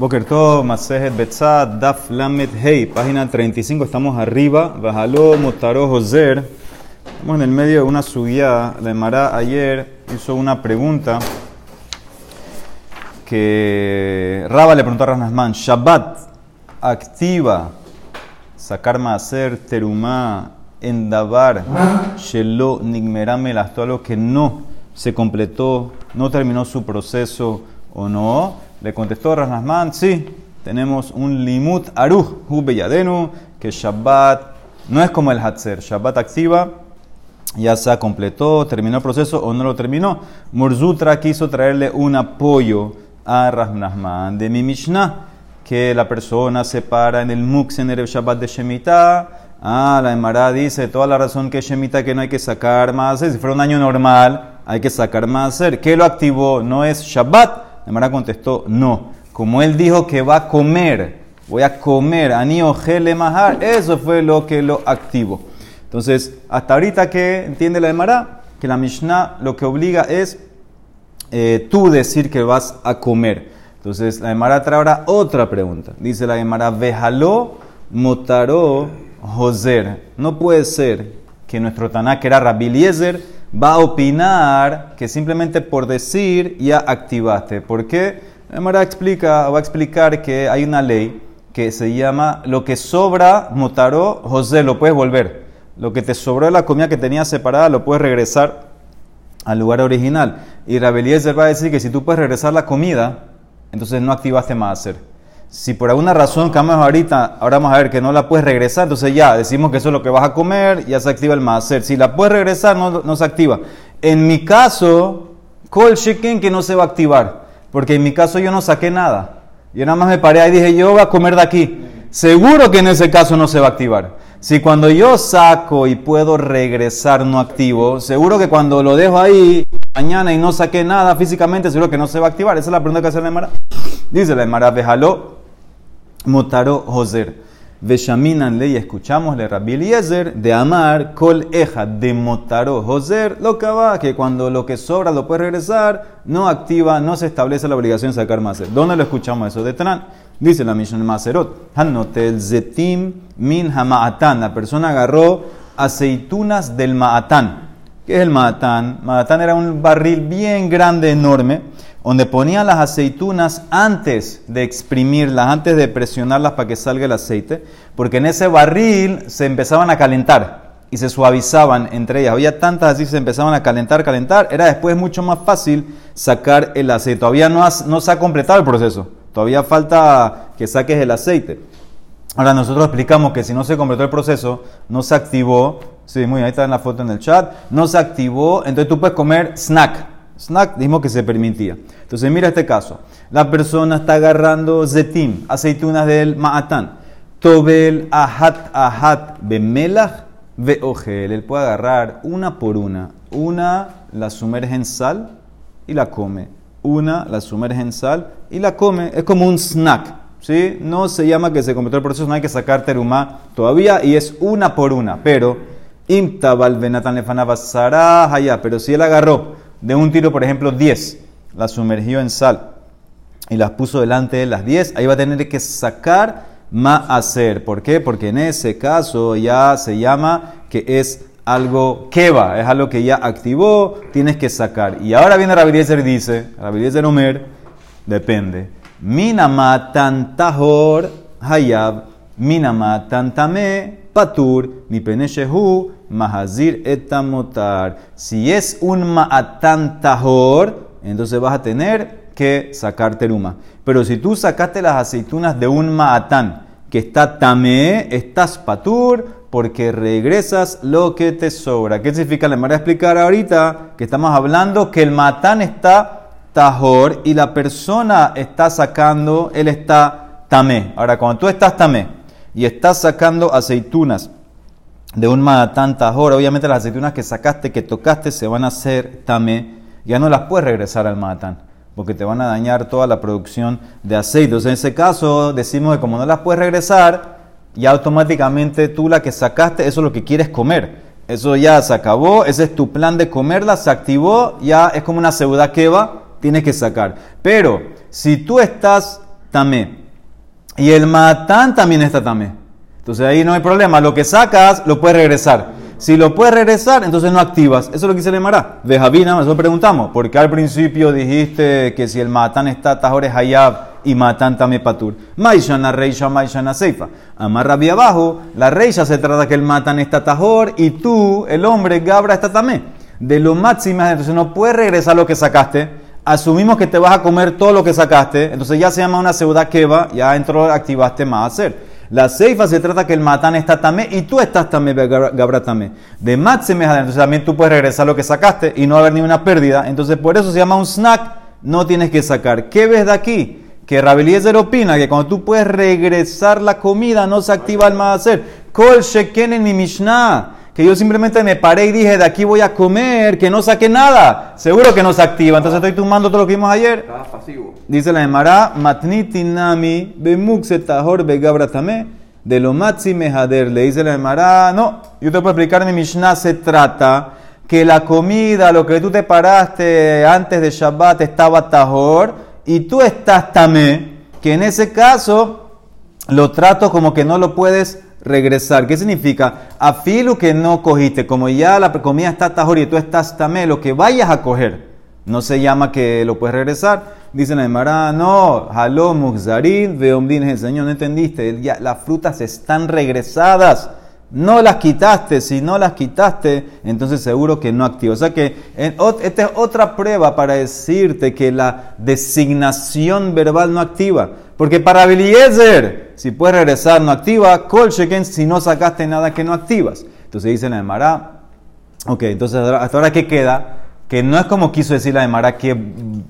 Boker Tov, Masejet Betzad, Daf Lamet Hey, página 35, estamos arriba. Bajaló Motaro Joser. Estamos en el medio de una subida. La Emara ayer hizo una pregunta que Raba le preguntó a Rasnasman: Shabbat activa sacar Maser Terumá Endabar Shelo Nigmerame algo que no se completó, no terminó su proceso o no. Le contestó Rasnasman, sí, tenemos un limut aruj, hu beyadenu, que Shabbat no es como el Hatzer. Shabbat activa, ya se completó, terminó el proceso o no lo terminó. Murzutra quiso traerle un apoyo a Rasnasman de mi Mishnah, que la persona se para en el Muksen el Shabbat de Shemitah. Ah, la Emara dice toda la razón que Shemitah que no hay que sacar más. Si fuera un año normal, hay que sacar más. ¿Qué lo activó? No es Shabbat Emara contestó, no. Como él dijo que va a comer, voy a comer, anio gele eso fue lo que lo activó. Entonces, hasta ahorita que entiende la Emara, que la Mishnah lo que obliga es eh, tú decir que vas a comer. Entonces, la Emara trae ahora otra pregunta. Dice la Emara, vejaló motaró joser. No puede ser que nuestro que era Rabbi va a opinar que simplemente por decir ya activaste. ¿Por qué? Mara explica, va a explicar que hay una ley que se llama lo que sobra, motaró, José, lo puedes volver. Lo que te sobró de la comida que tenías separada, lo puedes regresar al lugar original. Y Rabeliezer va a decir que si tú puedes regresar la comida, entonces no activaste más hacer. Si por alguna razón cambiamos ahorita, ahora vamos a ver que no la puedes regresar, entonces ya decimos que eso es lo que vas a comer, ya se activa el maser. Si la puedes regresar, no, se activa. En mi caso, call chicken que no se va a activar, porque en mi caso yo no saqué nada. Yo nada más me paré y dije, yo voy a comer de aquí. Seguro que en ese caso no se va a activar. Si cuando yo saco y puedo regresar no activo, seguro que cuando lo dejo ahí mañana y no saqué nada físicamente, seguro que no se va a activar. Esa es la pregunta que hace la Emara. Dice la Emara, déjalo Motaro Joser. Veshaminan y escuchamos le Rabbi Eliezer de amar kol eja de Motaro Joser lo que va que cuando lo que sobra lo puede regresar no activa no se establece la obligación de sacar maser. ¿Dónde lo escuchamos eso de Tran? Dice la Mishnah Maserot Hanotel zetim min hamaatan la persona agarró aceitunas del maatán. ¿Qué es el maatán? Maatán era un barril bien grande enorme donde ponían las aceitunas antes de exprimirlas, antes de presionarlas para que salga el aceite, porque en ese barril se empezaban a calentar y se suavizaban entre ellas. Había tantas así, se empezaban a calentar, calentar. Era después mucho más fácil sacar el aceite. Todavía no, se ha completado el proceso. Todavía falta que saques el aceite. Ahora nosotros explicamos que si no se completó el proceso, no se activó. Sí, muy bien, ahí está en la foto en el chat. No se activó, entonces tú puedes comer snack Snack dijimos que se permitía. Entonces mira este caso. La persona está agarrando zetim, aceitunas del ma'atán. Tobel ahat ahat bemelach veogel. Él puede agarrar una por una. Una la sumerge en sal y la come. Una la sumerge en sal y la come. Es como un snack. ¿sí? No se llama que se completó el proceso, no hay que sacar terumá todavía y es una por una. Pero, imtabal benatan lefanaba allá. Pero si él agarró de un tiro, por ejemplo, 10, las sumergió en sal y las puso delante de las 10, ahí va a tener que sacar hacer. ¿Por qué? Porque en ese caso ya se llama que es algo que va, es algo que ya activó, tienes que sacar. Y ahora viene Rabbi y dice, Rabbi Omer, depende. Minama tantahor hayab, minama tantame patur, mi peneshehu, mahazir etamotar. Si es un ma'atan tahor, entonces vas a tener que sacar teruma. Pero si tú sacaste las aceitunas de un ma'atán que está tamé, estás patur, porque regresas lo que te sobra. ¿Qué significa? Le voy a explicar ahorita que estamos hablando que el matán está tajor y la persona está sacando, él está tamé. Ahora, cuando tú estás tamé y estás sacando aceitunas de un maatán tajor, obviamente las aceitunas que sacaste, que tocaste, se van a hacer tamé, ya no las puedes regresar al maatán, porque te van a dañar toda la producción de aceite. en ese caso, decimos que como no las puedes regresar, ya automáticamente tú la que sacaste, eso es lo que quieres comer. Eso ya se acabó, ese es tu plan de comerla, se activó, ya es como una que va, tienes que sacar. Pero si tú estás tamé. Y el matán también está tamé. Entonces ahí no hay problema. Lo que sacas lo puedes regresar. Si lo puedes regresar, entonces no activas. Eso es lo que se le llamará. De Javina, nosotros preguntamos. Porque al principio dijiste que si el matán está tajores hayab y matan también patur. Maishana reisha, maishana seifa. Amarra bien abajo, la reisha se trata que el matan está tajor y tú, el hombre, gabra está también. De lo máximo, entonces no puedes regresar lo que sacaste. Asumimos que te vas a comer todo lo que sacaste, entonces ya se llama una seuda va ya entró, activaste más hacer. La seifa se trata que el matan está tamé y tú estás tamé, gabra tamé. De máxime, entonces también tú puedes regresar lo que sacaste y no haber ni una pérdida. Entonces por eso se llama un snack, no tienes que sacar. ¿Qué ves de aquí? que Rabeliezer opina que cuando tú puedes regresar la comida no se activa el hacer. Kol sheken ni mishnah. Que yo simplemente me paré y dije, de aquí voy a comer, que no saqué nada. Seguro que no se activa. Entonces estoy tumbando todo lo que vimos ayer. Dice la Emara, matniti nami bemuxetahor begabratame. De lo matzi mehader. Le dice la Emara, no, yo te puedo explicar, mi Mishnah se trata que la comida, lo que tú te paraste antes de Shabbat estaba tahor y tú estás tamé, que en ese caso lo trato como que no lo puedes regresar. ¿Qué significa? Afilu que no cogiste, como ya la comida está tajor y tú estás tamé, lo que vayas a coger, no se llama que lo puedes regresar. Dicen la Emara, no, haló muxarin, veomdin, señor, no entendiste, ya, las frutas están regresadas no las quitaste, si no las quitaste, entonces seguro que no activa. O sea que esta es otra prueba para decirte que la designación verbal no activa. Porque para Beliezer, si puedes regresar, no activa. Kol si no sacaste nada que no activas. Entonces dice la Emara, ok, entonces hasta ahora ¿qué queda? Que no es como quiso decir la Emara que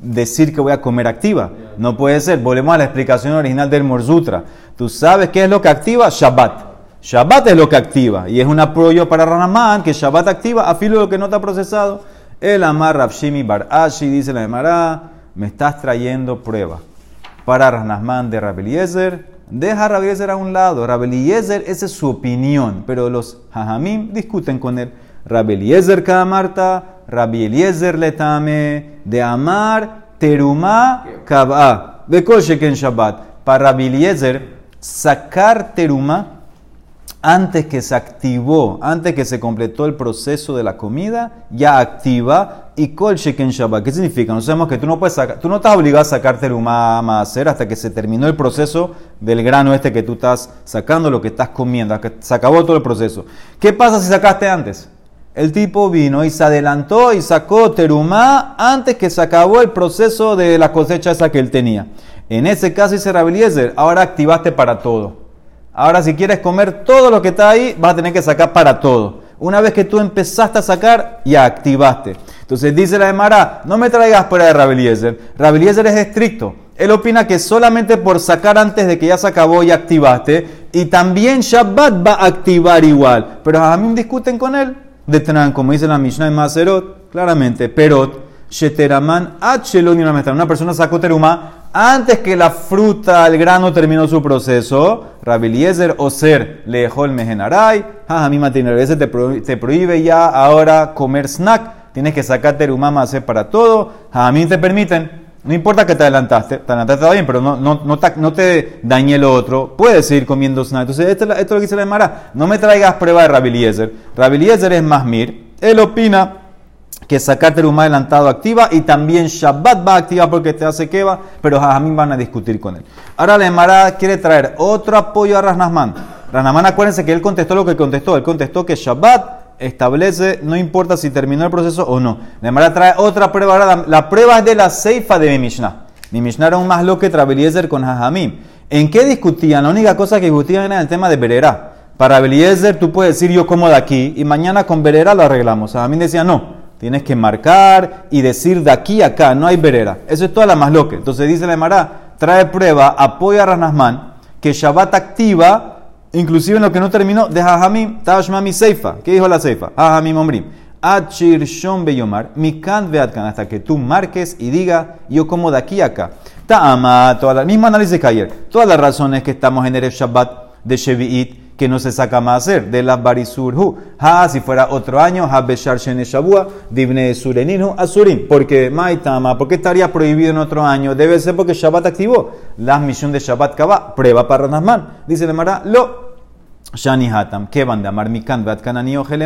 decir que voy a comer activa. No puede ser. Volvemos a la explicación original del Morzutra. Tú sabes qué es lo que activa? Shabbat. Shabbat es lo que activa. Y es un apoyo para Ranamán que Shabbat activa a filo de lo que no está procesado. El Amar Rabshimi Bar Ashi dice la Emara, me estás trayendo prueba. Para Ranamán de Rabeliezer, deja a Rabeliezer a un lado. Rabeliezer, esa es su opinión, pero los Hajamim discuten con él. Rabeliezer Marta, Rabeliezer Letame, de Amar Terumá Kab'a, de en Shabbat. Para Rabeliezer, sacar Terumá antes que se activó, antes que se completó el proceso de la comida, ya activa y kol sheken shabbat. ¿Qué significa? No sabemos que tú no puedes sacar, tú no estás obligado a sacarte el a hacer hasta que se terminó el proceso del grano este que tú estás sacando, lo que estás comiendo, hasta que se acabó todo el proceso. ¿Qué pasa si sacaste antes? El tipo vino y se adelantó y sacó terumá antes que se acabó el proceso de la cosecha esa que él tenía. En ese caso dice Rabeliezer, ahora activaste para todo. Ahora, si quieres comer todo lo que está ahí, vas a tener que sacar para todo. Una vez que tú empezaste a sacar, ya activaste. Entonces dice la Emara, no me traigas fuera de Rabeliezer. Rabeliezer es estricto. Él opina que solamente por sacar antes de que ya se acabó y activaste, y también Shabbat va a activar igual. Pero mí discuten con él. Detran, como dice la Mishnah de Maserot, claramente, Perot, Sheteraman, Una persona sacó teruma antes que la fruta, el grano terminó su proceso, Rabiliezer o ser lejol mejenaray, a mí te, te prohíbe ya ahora comer snack, tienes que sacar terumama hacer para todo, a mí te permiten, no importa que te adelantaste, te adelantaste está bien, pero no, no, no, te, no te dañe lo otro, puedes seguir comiendo snack. Entonces, esto, esto es lo que dice la Mara, no me traigas prueba de Rabiliezer, Rabiliezer es más mir, él opina que sacar terumá adelantado activa y también Shabbat va a activar porque te hace va pero Jajamín van a discutir con él. Ahora la Emara quiere traer otro apoyo a Rasnasman. Rasnasman, acuérdense que él contestó lo que contestó. Él contestó que Shabbat establece, no importa si terminó el proceso o no. La Emara trae otra prueba. Ahora la, prueba es de la ceifa de mi Mishnah. Mi Mishnah era un más lo que Trabeliezer con Jajamim. ¿En qué discutían? La única cosa que discutían era el tema de Berera. Para Beliezer tú puedes decir yo como de aquí y mañana con Berera lo arreglamos. Jajamim decía no. Tienes que marcar y decir de aquí a acá, no hay verera. Eso es toda la más loca. Entonces dice la Emara, trae prueba, apoya a Ranasman, que Shabbat activa, inclusive en lo que no terminó, de Jajamim, Tashmami Seifa. ¿Qué dijo la Seifa? Jajamim Omrim. Shon Beyomar, Mikan Veatkan, hasta que tú marques y diga, yo como de aquí a acá. Ta'ama, toda la misma análisis que ayer. Todas las razones que estamos en el Shabbat de Shevi'it, que no se saca más hacer de la barisurhu. Ha, si fuera otro año, ha beshar shene shabua, divne sureninu asurim. Porque, maitama, ¿por qué estaría prohibido en otro año? Debe ser porque Shabbat activó la misión de Shabbat Kaba. Prueba para Rasman. Dice el Mara, lo. Shani Hatam, que van de amar mikan,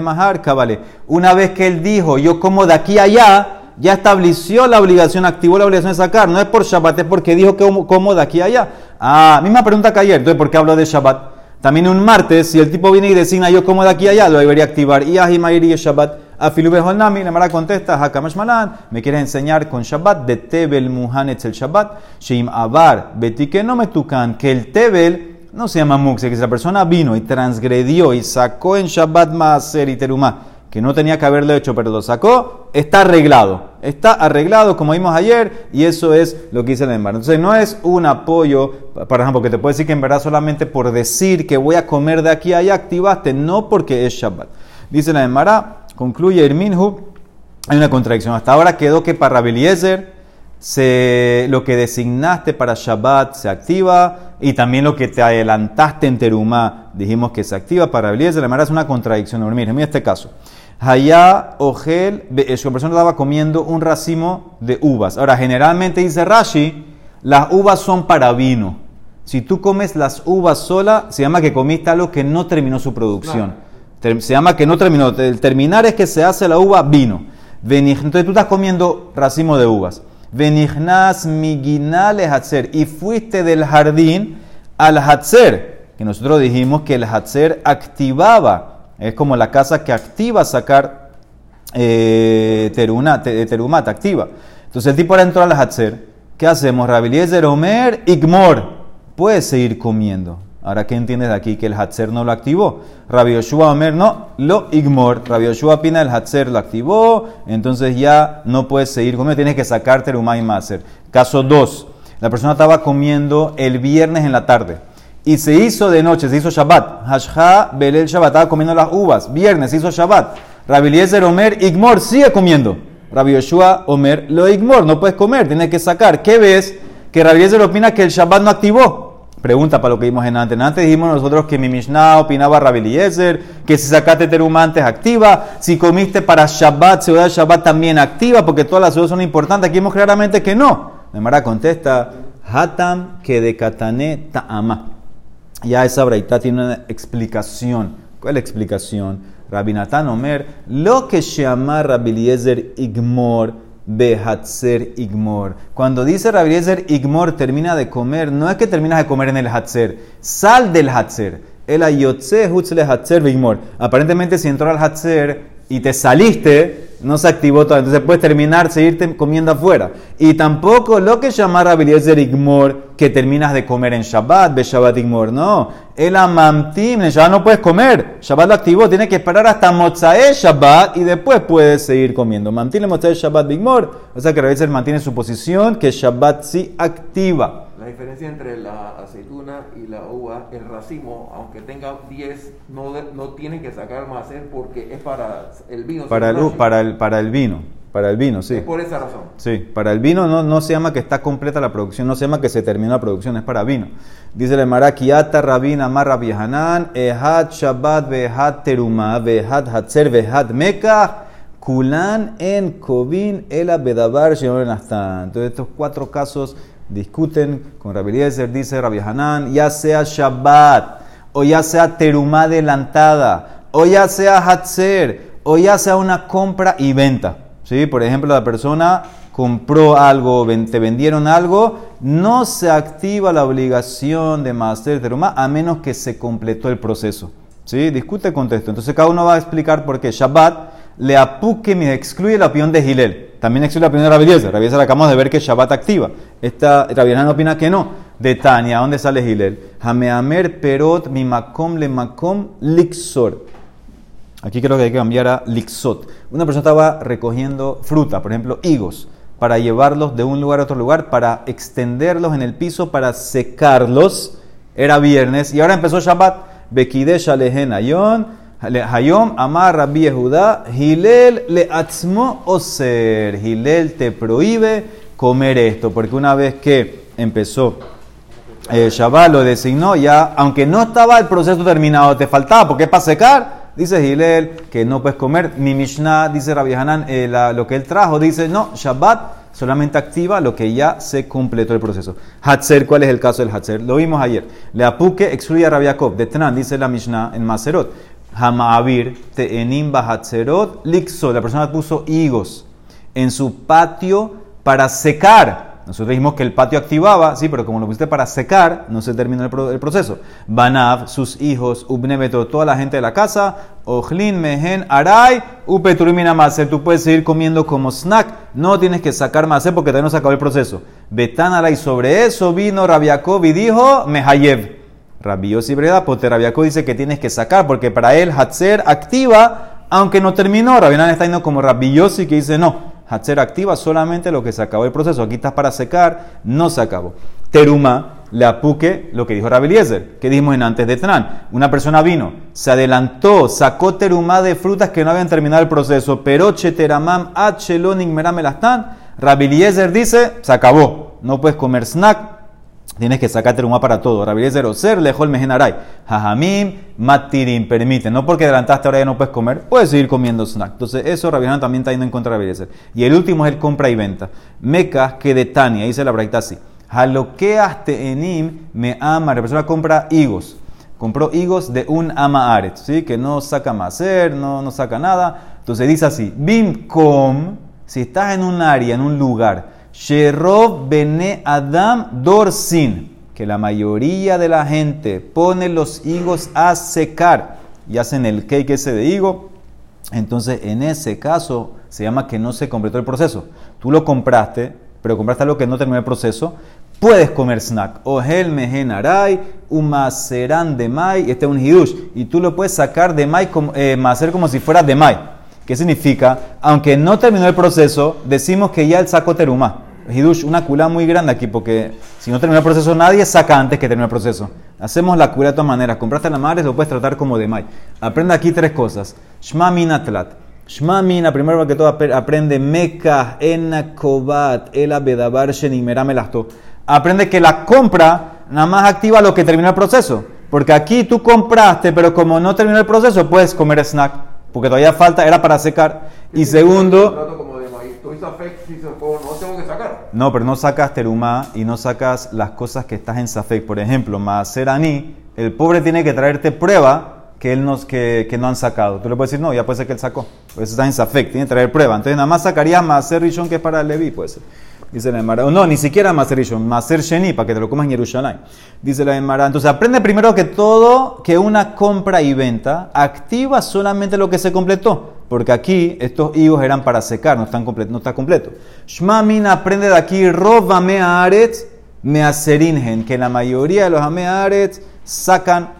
mahar, kabale. Una vez que él dijo, yo como de aquí a allá, ya estableció la obligación, activó la obligación de sacar. No es por Shabbat, es porque dijo que como de aquí a allá. Ah, misma pregunta que ayer. Entonces, ¿por qué hablo de Shabbat? También un martes, si el tipo viene y designa yo como de aquí a allá, lo debería activar. Y Ahimairi Shabbat. Afilu Nami, la Mara contesta, Hakamash Malan, me quieres enseñar con Shabbat, de Tebel Muhanet el Shabbat, Sheim Abar, Betike no me tucan, que el Tebel no se llama Muxe, que si la persona vino y transgredió y sacó en Shabbat Maaser y que no tenía que haberlo hecho, pero lo sacó, está arreglado. Está arreglado, como vimos ayer, y eso es lo que dice el Embar. Entonces, no es un apoyo, por ejemplo, que te puede decir que en verdad solamente por decir que voy a comer de aquí a allá activaste, no porque es Shabbat. Dice la Emara, concluye Irminhu, hay una contradicción. Hasta ahora quedó que para Rabeliezer se, lo que designaste para Shabbat se activa y también lo que te adelantaste en Terumá dijimos que se activa para Rabeliezer. La Emara es una contradicción. Mira, mira este caso. Hayá Ogel, eh, su persona estaba comiendo un racimo de uvas. Ahora, generalmente dice Rashi, las uvas son para vino. Si tú comes las uvas sola, se llama que comiste algo que no terminó su producción. Se llama que no terminó. El terminar es que se hace la uva vino. Entonces tú estás comiendo racimo de uvas. Venignas miginales hatzer. Y fuiste del jardín al hatzer. Que nosotros dijimos que el hatzer activaba es como la casa que activa sacar eh, terumata, activa. Entonces el tipo ahora entró al Hatzer. ¿Qué hacemos? Rabiliezer Omer, Igmor. Puedes seguir comiendo. Ahora, ¿qué entiendes de aquí? Que el Hatzer no lo activó. Rabbi Yoshua Omer no, lo Igmor. Rabbi Pina el Hatzer lo activó. Entonces ya no puedes seguir comiendo. Tienes que sacar terumá y maser. Caso 2. La persona estaba comiendo el viernes en la tarde y se hizo de noche, se hizo Shabbat. Hashha Belel Shabbat, estaba comiendo las uvas. Viernes se hizo Shabbat. Rabbi Eliezer Omer, Igmor, sigue comiendo. Rabbi Yoshua Omer, lo Igmor, no puedes comer, tienes que sacar. ¿Qué ves? Que Rabbi Eliezer opina que el Shabbat no activó. Pregunta para lo que vimos en antes. Antes dijimos nosotros que mi Mishnah opinaba Rabbi Eliezer, que si sacaste teruma antes activa, si comiste para Shabbat, se da Shabbat también activa, porque todas las ciudades son importantes. Aquí vimos claramente que no. Nemara contesta, Hatam que de Katane Ta'ama ya esa braita tiene una explicación. ¿Cuál es la explicación? Rabinatán Omer, lo que se llama Rabiliezer Igmor, Behatzer Igmor. Cuando dice Rabiliezer Igmor termina de comer, no es que terminas de comer en el Hatzer, sal del Hatzer. El ayotze hutzle Hatzer Igmor. Aparentemente, si entró al Hatzer y te saliste, no se activó todo. Entonces puedes terminar, seguirte comiendo afuera. Y tampoco lo que llamar de Igmor, que terminas de comer en Shabbat, ve Shabbat Igmor. No, el amamtim, en Shabbat no puedes comer. Shabbat lo activó, tienes que esperar hasta Mozae Shabbat y después puedes seguir comiendo. Mamtim, Mozae Shabbat Igmor. O sea que a veces mantiene su posición que Shabbat sí activa. La diferencia entre la aceituna y la uva, el racimo, aunque tenga 10, no, no tiene que sacar más porque es para el vino. Para el, para, el, para el vino. Para el vino, sí. por esa razón. Sí, para el vino no, no se llama que está completa la producción, no se llama que se terminó la producción, es para vino. Dice el Marakiata Rabina Marra Viehanan, Ehad Shabbat Behad Teruma, Behad Hatzer Behad Mekah, Kulan en Kovin Ela Bedabar Entonces estos cuatro casos discuten con Rabbi Eliezer, dice Rabbi Hanan, ya sea Shabbat, o ya sea terumá adelantada, o ya sea Hatzer, o ya sea una compra y venta. ¿Sí? Por ejemplo, la persona compró algo, te vendieron algo, no se activa la obligación de Master Terumá a menos que se completó el proceso. ¿Sí? Discute el contexto. Entonces cada uno va a explicar por qué Shabbat le apuque me excluye la opinión de Gilel. También excluye la opinión de Rabbi Rabbi acabamos de ver que Shabbat activa. Esta Rabbi opina que no. De Tania, ¿dónde sale Gilel? Hameamer perot mi makom le makom lixor. Aquí creo que hay que cambiar a lixot. Una persona estaba recogiendo fruta, por ejemplo, higos, para llevarlos de un lugar a otro lugar, para extenderlos en el piso, para secarlos. Era viernes y ahora empezó Shabbat. Bekidesh alehen ayon Hayom Amar Rabbi Yehuda, Hilel le atzmo oser. Hilel te prohíbe comer esto, porque una vez que empezó eh, Shabbat lo designó ya, aunque no estaba el proceso terminado, te faltaba, porque es para secar. Dice Gilel que no puedes comer. Mi Mishnah, dice Rabbi Hanan, eh, lo que él trajo, dice no, Shabbat solamente activa lo que ya se completó el proceso. Hatzer, ¿cuál es el caso del Hatzer? Lo vimos ayer. Le apuque excluye a Rabbi Jacob. De Tran, dice la Mishnah en Maserot. Hamaavir, te'enim bahatzerot, lixo. La persona puso higos en su patio para secar. Nosotros dijimos que el patio activaba, sí, pero como lo pusiste para secar, no se terminó el, pro- el proceso. Banav, sus hijos, Ubnebeto, toda la gente de la casa, Ojlin, Mehen, Aray, Upeturimina Maser. Tú puedes seguir comiendo como snack, no tienes que sacar Maser porque todavía no se acabó el proceso. Betan Aray, sobre eso vino Rabiakov y dijo, Mehayev. Rabbi Yossi Breda, Poter Rabiakov dice que tienes que sacar porque para él Hatzer activa, aunque no terminó. Rabinan está yendo como Rabbi Yossi que dice no. Hatzer activa solamente lo que se acabó el proceso. Aquí estás para secar, no se acabó. Teruma le apuque lo que dijo Rabbi Eliezer, que dijimos en antes de Tran. Una persona vino, se adelantó, sacó teruma de frutas que no habían terminado el proceso, pero cheteramam acheloning meramelastan. Rabbi Eliezer dice, se acabó, no puedes comer snack, Tienes que sacar terumá para todo. Rabbi Eliezer Oser, lejol mejenaray. Jajamim, matirim, permite. No porque adelantaste ahora ya no puedes comer, puedes seguir comiendo snack. Entonces, eso Rabbi también está yendo en contra de Rabbi. Y el último es el compra y venta. Mecas que de Tania, dice la braita así. Halokeas enim me ama. La persona compra higos. Compró higos de un ama aret, ¿sí? que no saca macer, no, no saca nada. Entonces dice así: Bimcom, si estás en un área, en un lugar, Sherov bene Adam dorsin, que la mayoría de la gente pone los higos a secar y hacen el cake ese de higo, entonces en ese caso se llama que no se completó el proceso. Tú lo compraste, pero compraste algo que no terminó el proceso, puedes comer snack. Ohel mehen aray, umaserán de mai, este es un hidush, y tú lo puedes sacar de mai, eh, macer como si fuera de mai. ¿Qué significa? Aunque no terminó el proceso, decimos que ya él sacó teruma. Hidush, una culá muy grande aquí, porque si no terminó el proceso, nadie saca antes que termine el proceso. Hacemos la culá de todas maneras. Compraste la madre, lo puedes tratar como de mai. Aprende aquí tres cosas. Shma mina tlat. Shma mina, primero que todo ap- aprende meka ena kobat el abedabar shenimera melasto. Aprende que la compra nada más activa lo que terminó el proceso. Porque aquí tú compraste, pero como no terminó el proceso, puedes comer snack. Porque todavía falta, era para secar. Y segundo, safek, si se puedo, no tengo que sacar. no, pero no sacas terumá y no sacas las cosas que estás en Safek. Por ejemplo, Maaser Ani, el pobre tiene que traerte prueba que él nos, que, que no han sacado. Tú le puedes decir, no, ya puede ser que él sacó. Eso está en Safek, tiene que traer prueba. Entonces nada más sacarías Maaser Rishon que es para Levi, puede ser. Dice la Emara. No, ni siquiera Maaser Rishon, Maaser Sheni, para que te lo comas en Jerusalén. Dice la Emara. Entonces aprende primero que todo que una compra y venta activa solamente lo que se completó. Porque aquí estos higos eran para secar, no, están comple- no está completo. Shmamin aprende de aquí, roba mearetz measerinhen, que la mayoría de los amearetz sacan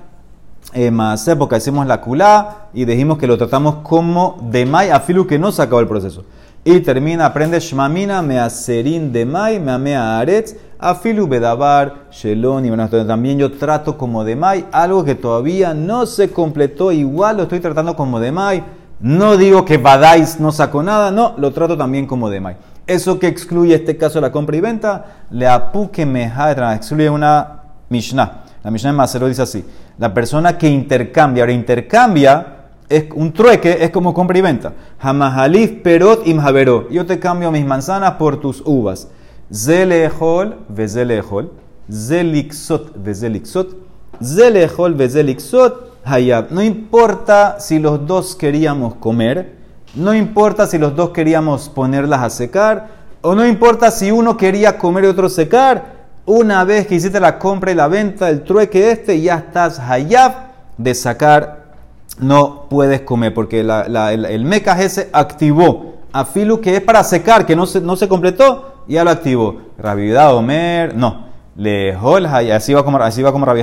eh, más porque hicimos la culá y dijimos que lo tratamos como de mai, afilu que no se acabó el proceso. Y termina, aprende Shmamina measerin de mai, meamea aretz, afilu bedabar, shelon, y bueno, también yo trato como de mai, algo que todavía no se completó, igual lo estoy tratando como de mai. No digo que Badais no sacó nada, no, lo trato también como de mai. Eso que excluye este caso de la compra y venta, le apuque mejadra, excluye una Mishnah. La Mishnah en Macero dice así: la persona que intercambia, ahora intercambia, es un trueque, es como compra y venta. Hamahalif perot imhavero. Yo te cambio mis manzanas por tus uvas. Zelehol vezelehol. Zelixot vezelixot. Zelehol vezelixot hayab. No importa si los dos queríamos comer, no importa si los dos queríamos ponerlas a secar, o no importa si uno quería comer y otro secar. Una vez que hiciste la compra y la venta, el trueque este, ya estás hayab de sacar no puedes comer porque el, el mecas ese activó a filu que es para secar, que no se, no se completó, ya lo activó. Rabiudad Omer, no. Lejol hayab, así va como, así va como Rabbi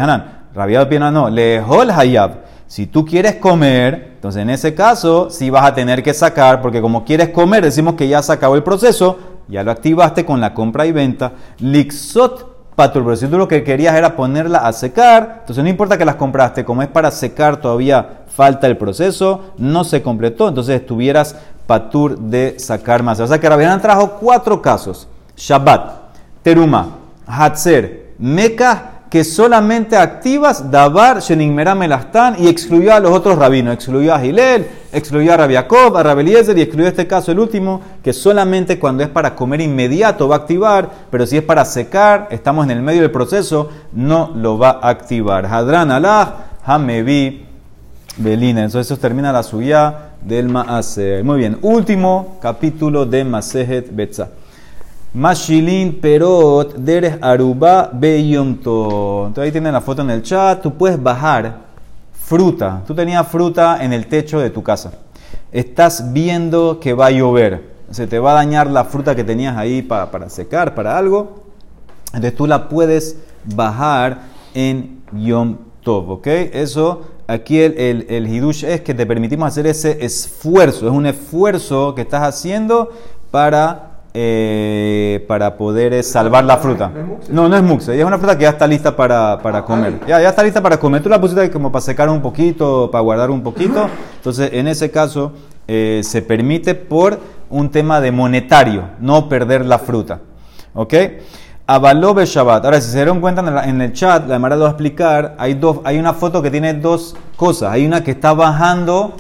no. Lejol hayab. Si tú quieres comer, entonces en ese caso sí vas a tener que sacar, porque como quieres comer, decimos que ya se acabó el proceso, ya lo activaste con la compra y venta. Lixot patur, pero si tú lo que querías era ponerla a secar, entonces no importa que las compraste, como es para secar todavía falta el proceso, no se completó, entonces estuvieras patur de sacar más. O sea que Rabinán trajo cuatro casos: Shabbat, Teruma, Hatzer, Mecca que solamente activas Dabar Shenigmera Melastán y excluyó a los otros rabinos. Excluyó a Gilel, excluyó a Rabiakov, a Rabeliezer y excluyó este caso, el último, que solamente cuando es para comer inmediato va a activar, pero si es para secar, estamos en el medio del proceso, no lo va a activar. Hadran Allah, Hamevi, Belina. Entonces eso termina la suya del Maase. Muy bien, último capítulo de Masejet Betza. Mashilin Perot Deres Aruba Beyonto. Entonces ahí tienen la foto en el chat. Tú puedes bajar fruta. Tú tenías fruta en el techo de tu casa. Estás viendo que va a llover. Se te va a dañar la fruta que tenías ahí para, secar, para algo. Entonces tú la puedes bajar en Yom Tov. ¿Ok? Eso aquí el, el, el hidush es que te permitimos hacer ese esfuerzo. Es un esfuerzo que estás haciendo para eh, para poder eh, salvar la fruta. No, no es muxe, es una fruta que ya está lista para, para comer. Ya, ya está lista para comer. Tú la pusiste como para secar un poquito, para guardar un poquito. Entonces, en ese caso, eh, se permite por un tema de monetario, no perder la fruta. ¿Ok? Avalobe Shabbat. Ahora, si se dieron cuenta en, el chat, la Mara lo va a explicar. Hay, dos, hay una foto que tiene dos cosas. Hay una que está bajando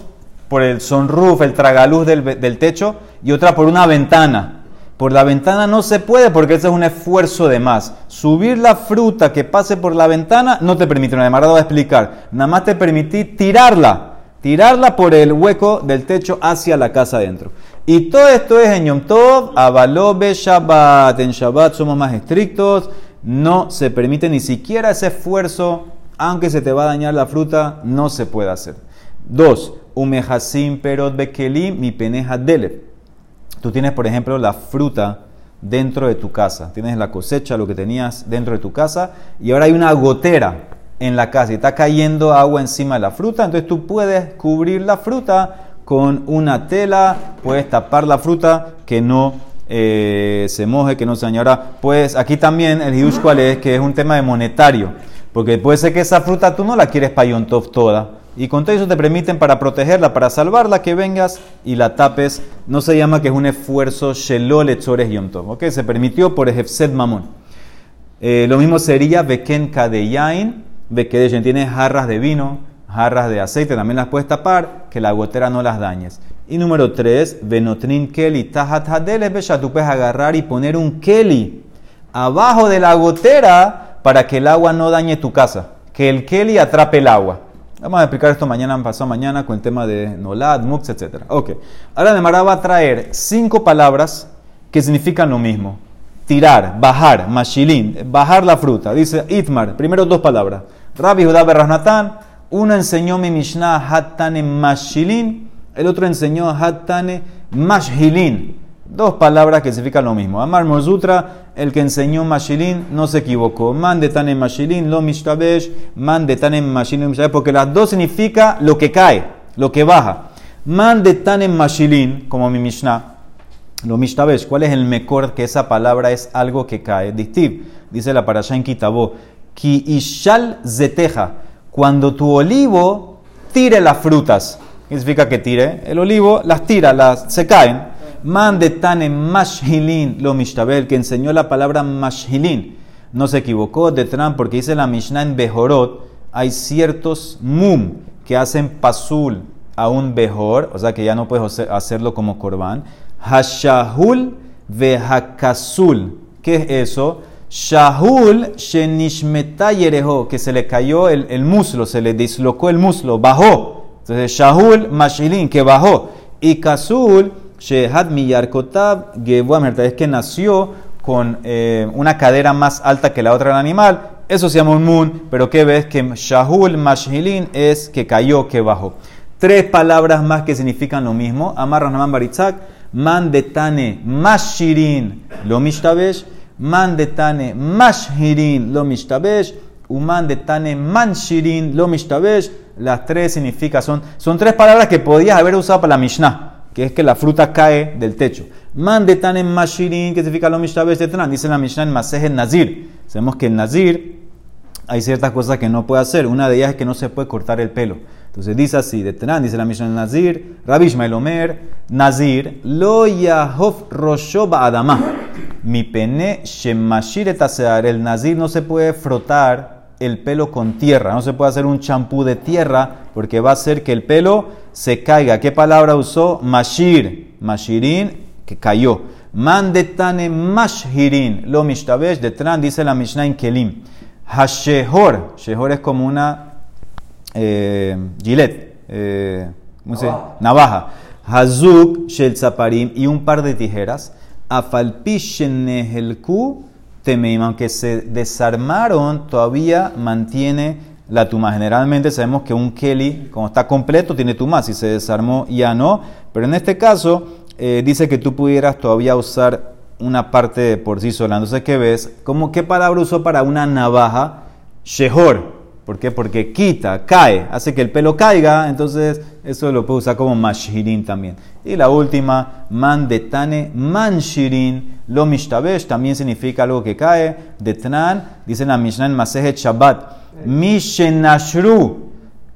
por el sunroof, el tragaluz del, techo, y otra por una ventana. Por la ventana no se puede porque ese es un esfuerzo de más. Subir la fruta que pase por la ventana no te permite, no, además va a explicar. Nada más te permití tirarla, tirarla por el hueco del techo hacia la casa adentro. Y todo esto es en Yom Tov, Avalobe Shabbat. En Shabbat somos más estrictos, no se permite ni siquiera ese esfuerzo, aunque se te va a dañar la fruta, no se puede hacer. Dos, Umehasim perot bekelim mi peneja delep. Tú tienes, por ejemplo, la fruta dentro de tu casa. Tienes la cosecha, lo que tenías dentro de tu casa, y ahora hay una gotera en la casa y está cayendo agua encima de la fruta. Entonces tú puedes cubrir la fruta con una tela, puedes tapar la fruta que no eh, se moje, que no se añora. Pues aquí también el hidush cuál es, que es un tema de monetario. Porque puede ser que esa fruta tú no la quieres para Yontov toda y con todo eso te permiten para protegerla, para salvarla, que vengas y la tapes. No se llama que es un esfuerzo shelole chores yom ¿ok? Se permitió por Ejefset Mamón. Eh, lo mismo sería Beken Kadeyain, Bekedeyen. Tienes jarras de vino, jarras de aceite, también las puedes tapar, que la gotera no las dañes. Y número 3, Benotrin Keli Tahat Hadeles Tú puedes agarrar y poner un Keli abajo de la gotera para que el agua no dañe tu casa. Que el Keli atrape el agua. Vamos a explicar esto mañana, pasado mañana, con el tema de Nolad, Mux, etc. Ok. Ahora Nemara va a traer cinco palabras que significan lo mismo. Tirar, bajar, mashilin, bajar la fruta. Dice Itmar, primero dos palabras. Rabbi Judá Berrahnatán, uno enseñó mi Mishnah Hattane Mashilin, el otro enseñó Hattane Mashilin. Dos palabras que significan lo mismo. Amar Mozutra, el que enseñó Mashilin, no se equivocó. Man de Mashilin, lo Mishtabesh, man de Mashilin, porque las dos significa lo que cae, lo que baja. Man de Mashilin, como mi Mishnah, lo Mishtabesh, ¿cuál es el mejor que esa palabra es algo que cae? Distiv, dice la parasha en Kitabó, Ki Ishal Zeteja, cuando tu olivo tire las frutas. ¿Qué significa que tire? El olivo las tira, las, se caen. Man de Tane Mashhilin lo Mishtabel, que enseñó la palabra Mashhilin. No se equivocó de porque dice la Mishnah en Behorot, hay ciertos mum que hacen pasul a un behor, o sea que ya no puedes hacerlo como korban. Hashahul vehakasul. ¿Qué es eso? Shahul shenishmeta yereho, que se le cayó el, el, muslo, se le dislocó el muslo, bajó. Entonces, Shahul mashilin, que bajó. Y Kasul Shehad Miyarkotab es que nació con eh, una cadera más alta que la otra del animal. Eso se llama un mun, pero ¿qué ves? Que Shahul Mashhilin es que cayó, que bajó. Tres palabras más que significan lo mismo. Amar Rahman Baritzak, man detane mashirin lo mishtabesh, man detane mashirin lo mishtabesh, uman detane manshirin lo mishtabesh. Las tres significan, son, son tres palabras que podías haber usado para la Mishnah que es que la fruta cae del techo. Mandetan en Mashirin, que significa lo Mishtabes de Dice la Mishnah en Masej en Nazir. Sabemos que en Nazir hay ciertas cosas que no puede hacer. Una de ellas es que no se puede cortar el pelo. Entonces dice así, de Tenan, dice la Mishnah en Nazir, Rabbi Ishmael Omer, Nazir, lo Yahov Roshoba Adama. Mi pene Shemashir el Nazir no se puede frotar el pelo con tierra. No se puede hacer un champú de tierra porque va a hacer que el pelo se caiga. ¿Qué palabra usó? Mashir. Mashirin, que cayó. Mandetane mashirin. Lo mishtabesh, detran, dice la Mishnah en Kelim. Hashehor. Shehor es como una eh, gilet. Eh, ¿cómo se Navaja. Navaja. Hazuk, shel zaparim y un par de tijeras. Afalpishenehelku temeim, aunque se desarmaron, todavía mantiene la tuma. Generalmente sabemos que un keli, como está completo, tiene tuma. Si se desarmó, ya no. Pero en este caso, eh, dice que tú pudieras todavía usar una parte por sí sola. Entonces, ¿qué ves? ¿Cómo, ¿Qué palabra usó para una navaja? Shehor. ¿Por qué? Porque quita, cae, hace que el pelo caiga, entonces eso lo puede usar como mashirin también. Y la última, mandetane manshirin, lo mishtabesh, también significa algo que cae. Detnan, dice la Mishnah en Masejet Shabbat, mishenashru,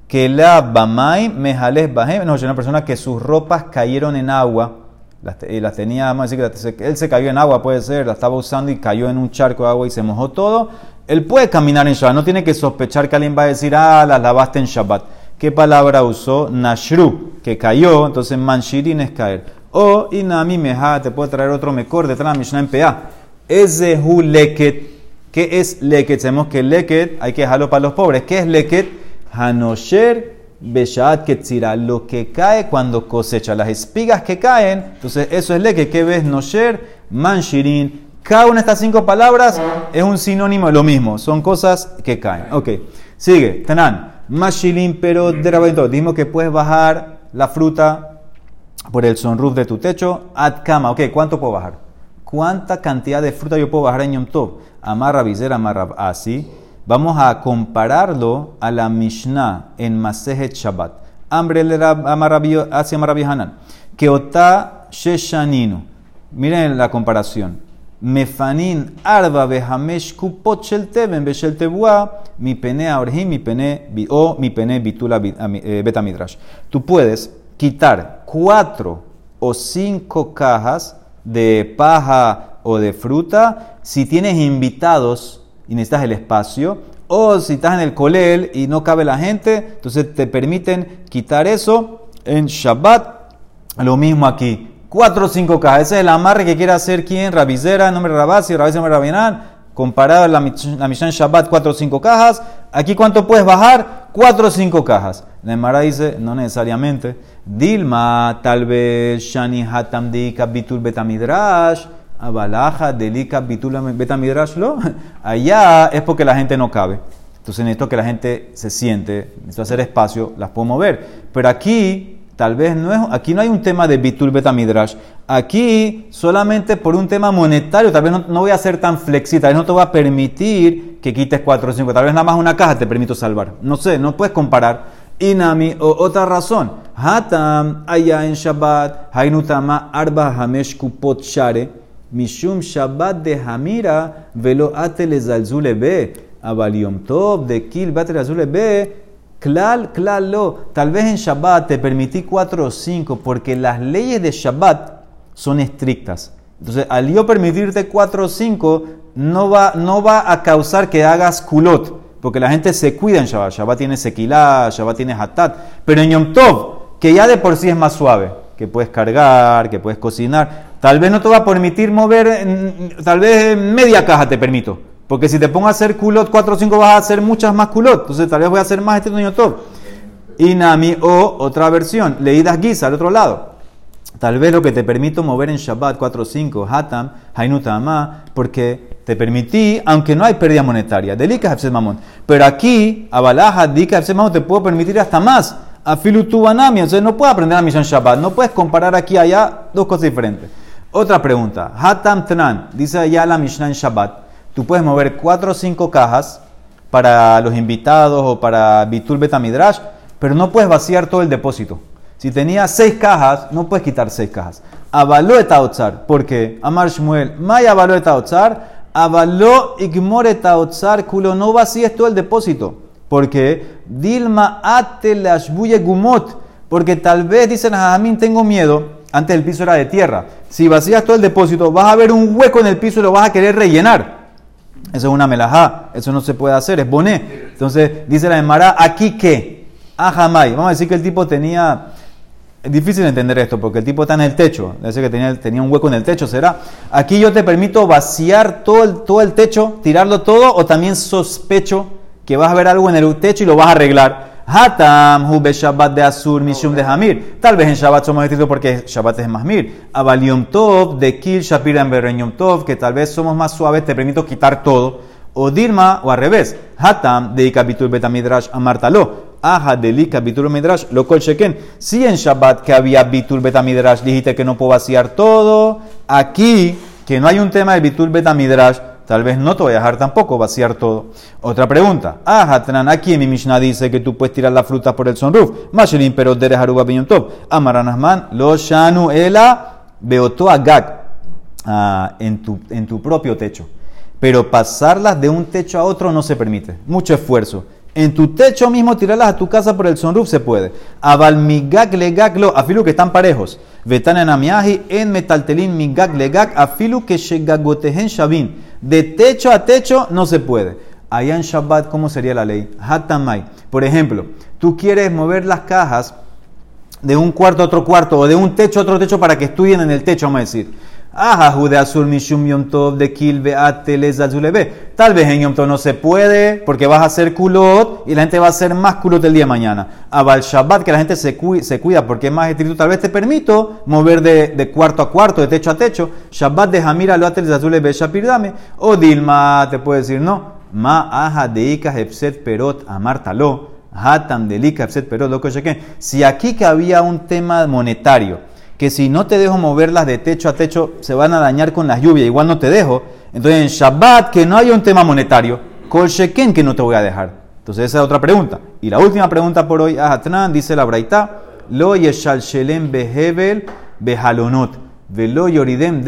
que la bamay mejales bahem, no, una persona que sus ropas cayeron en agua, las, y las tenía, vamos a decir que él se cayó en agua, puede ser, la estaba usando y cayó en un charco de agua y se mojó todo. Él puede caminar en Shabbat, no tiene que sospechar que alguien va a decir, ah, las lavaste en Shabbat. ¿Qué palabra usó? Nashru, que cayó, entonces manshirin es caer. O inami meja, te puede traer otro mejor detrás de la Mishnah en PA. Ezehu leket. ¿Qué es leket? Sabemos que leket hay que dejarlo para los pobres. ¿Qué es leket? Hanosher beshat ketzira. Lo que cae cuando cosecha. Las espigas que caen. Entonces, eso es leket. ¿Qué ves? Nosher, manshirin. Cada una de estas cinco palabras es un sinónimo de lo mismo. Son cosas que caen. Ok. Sigue. Tanan. Mashirin, pero de rabadito. Dijimos que puedes bajar la fruta por el sunroof de tu techo. Ad kama. Ok. ¿Cuánto puedo bajar? ¿Cuánta cantidad de fruta yo puedo bajar en Yom Tov? Amarra visera, amarra así. Vamos a compararlo a la Mishnah en Masejet Shabbat. Hambre le amarra así amarra Hanan. Que ota sheshaninu. Miren la comparación. Mefanin arba behamesh kupot shel teben beshel tebua mi pene aorhim mi pene o mi pene bitula eh, betamidrash. Tú puedes quitar cuatro o cinco cajas de paja o de fruta si tienes invitados y necesitas el espacio o si estás en el colel y no cabe la gente, entonces te permiten quitar eso en Shabbat. Lo mismo aquí. Cuatro o cinco cajas. Ese es el amarre que quiere hacer quien, Rabizera, nombre Rabasi, Rabasi, nombre Rabinan. Comparado a la, la Mishnah en Shabbat, cuatro o cinco cajas. Aquí, ¿cuánto puedes bajar? Cuatro o cinco cajas. La Emara dice, no necesariamente. Dilma, tal vez, Shani Hatam Dika Bitul Betamidrash. Abalaja, Delika Bitul Betamidrash, lo. Allá es porque la gente no cabe. Entonces necesito que la gente se siente, necesito hacer espacio, las puedo mover. Pero aquí, tal vez no es, aquí no hay un tema de Bitul Betamidrash. Aquí, solamente por un tema monetario, tal vez no, no voy a ser tan flexible, tal vez no te voy a permitir que quites 4 o 5, tal vez nada más una caja te permito salvar. No sé, no puedes comparar. Inami, o otra razón. Hatam, allá en Shabbat, Hainutama, Arba Hamesh Kupot Share, Mishum Shabbat de Hamira, Velo Atele Zalzule Be, Abaliom Tov, de Kil Batele Zalzule Be, Klal, klal lo. Tal vez en Shabbat te permití cuatro o cinco porque las leyes de Shabbat son estrictas. Entonces, al yo permitirte cuatro o cinco, no va, no va a causar que hagas culot. Porque la gente se cuida en Shabbat. Shabbat tiene sequilá, Shabbat tiene hatat. Pero en Yom Tov, que ya de por sí es más suave, que puedes cargar, que puedes cocinar, tal vez no te va a permitir mover, mm, tal vez media caja te permito. Porque si te pongo a hacer culot 4 o 5 vas a hacer muchas más culot. Entonces tal vez voy a hacer más este niño top. Inami o otra versión, leídas guisa al otro lado. Tal vez lo que te permito mover en Shabbat 4 o 5, Hatam, Hainutama, porque te permití, aunque no hay pérdida monetaria, Delika Hefset Mamón. Pero aquí, Abalaja, Dika Hefset Mamón, te puedo permitir hasta más. Afilutubanami, entonces no puedes aprender a misión Shabbat, no puedes comparar aquí y allá dos cosas diferentes. Otra pregunta, Hatam Tnan, dice allá la Mishnah en Shabbat, tú puedes mover 4 o 5 cajas para los invitados o para Bitul Betamidrash, pero no puedes vaciar todo el depósito. Si tenías seis cajas, no puedes quitar seis cajas. Avaló etaotzar. ¿Por qué? Amar Shmuel. Maya avaló etaotzar. Avaló igmor etaotzar. Culo no vacíes todo el depósito. Porque Dilma ate lashbuye gumot. Porque tal vez, dicen a tengo miedo. Antes el piso era de tierra. Si vacías todo el depósito, vas a ver un hueco en el piso y lo vas a querer rellenar. Eso es una melajá, eso no se puede hacer, es boné. Entonces, dice la Emara, ¿aquí qué? Ajamay. Vamos a decir que el tipo tenía. Es difícil entender esto porque el tipo está en el techo. Ser que tenía, tenía un hueco en el techo, ¿será? Aquí yo te permito vaciar todo el, todo el techo, tirarlo todo, o también sospecho que vas a ver algo en el techo y lo vas a arreglar. Hatam, Hube Shabbat de Azur, Mishum de Hamir. Tal vez en Shabbat somos estrictos porque Shabbat es Mahmir. Abalium Tov, de Kil Shapira en Tov, que tal vez somos más suaves, te permito quitar todo. O Dirma, o al revés. Hatam, de Ikabitul Betamidrash, Amartalo. Aja de Ikabitul Midrash, lo col sheken. Si en Shabbat que había Bitul Betamidrash dijiste que no puedo vaciar todo, aquí, que no hay un tema de Bitul Betamidrash, Tal vez no te voy a dejar tampoco vaciar todo. Otra pregunta. Ah, Hatran, aquí en mi Mishnah dice que tú puedes tirar la fruta por el sunroof. Mashelin, pero deres aruba top. Amaranasman, lo shanu ela beoto agak. Ah, en tu propio techo. Pero pasarlas de un techo a otro no se permite. Mucho esfuerzo. En tu techo mismo tirarlas a tu casa por el sunroof se puede. Avalmigak legak lo, afilu que están parejos. Vetan en en metaltelin migak legak afilu que shegagotehen shavin. De techo a techo no se puede. Allá en Shabbat, ¿cómo sería la ley? Hatamai. Por ejemplo, tú quieres mover las cajas de un cuarto a otro cuarto o de un techo a otro techo para que estudien en el techo, vamos a decir. Ajá, de azul mishum yom tov de kilve azulebe. Tal vez en yom tov no se puede porque vas a hacer culot y la gente va a hacer más culot el día de mañana. Abal Shabbat, que la gente se, cuida porque es más estricto, tal vez te permito mover de, cuarto a cuarto, de techo a techo. Shabbat de Hamira lo ateles azulebe shapirdame. O Dilma te puede decir no. Ma aja de hepset perot amartalo. Hatam de hepset perot lo que Si aquí que había un tema monetario que si no te dejo moverlas de techo a techo, se van a dañar con las lluvias, igual no te dejo. Entonces en Shabbat, que no haya un tema monetario, Kol Sheken, que no te voy a dejar. Entonces esa es otra pregunta. Y la última pregunta por hoy, Ahatran, dice la Braita, Lo yeshal shelem behebel behalonot, velo yoridem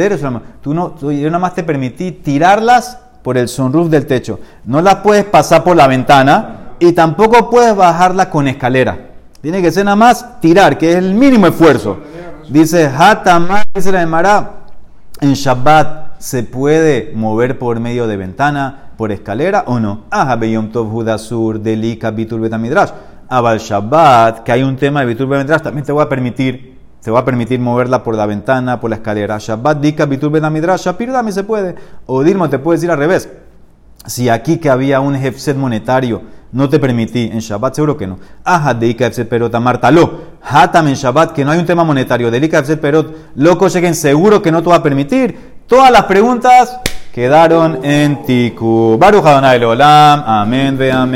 Tú no, yo nada más te permití tirarlas por el sunroof del techo. No las puedes pasar por la ventana y tampoco puedes bajarlas con escalera. Tiene que ser nada más tirar, que es el mínimo esfuerzo. Dice, Hatamá, dice la Emara, en Shabbat se puede mover por medio de ventana, por escalera o no. Beyom Tov Judasur, Delika, Bitul Betamidrash. Abal Shabbat, que hay un tema de Bitul Betamidrash, también te voy a permitir, te va a permitir moverla por la ventana, por la escalera. Shabbat, Dika, Bitul Betamidrash, Shapir, dame se puede. O Dirmo, te puedes decir al revés. Si aquí que había un hefset monetario, no te permití en Shabbat, seguro que no. Ajá, de Ika Perot, amartalo. Hatam en Shabbat, que no hay un tema monetario. De Ika Perot, loco, lleguen, seguro que no te va a permitir. Todas las preguntas quedaron en Tiku. Baruch Adonai Olam. Amén, ve amén.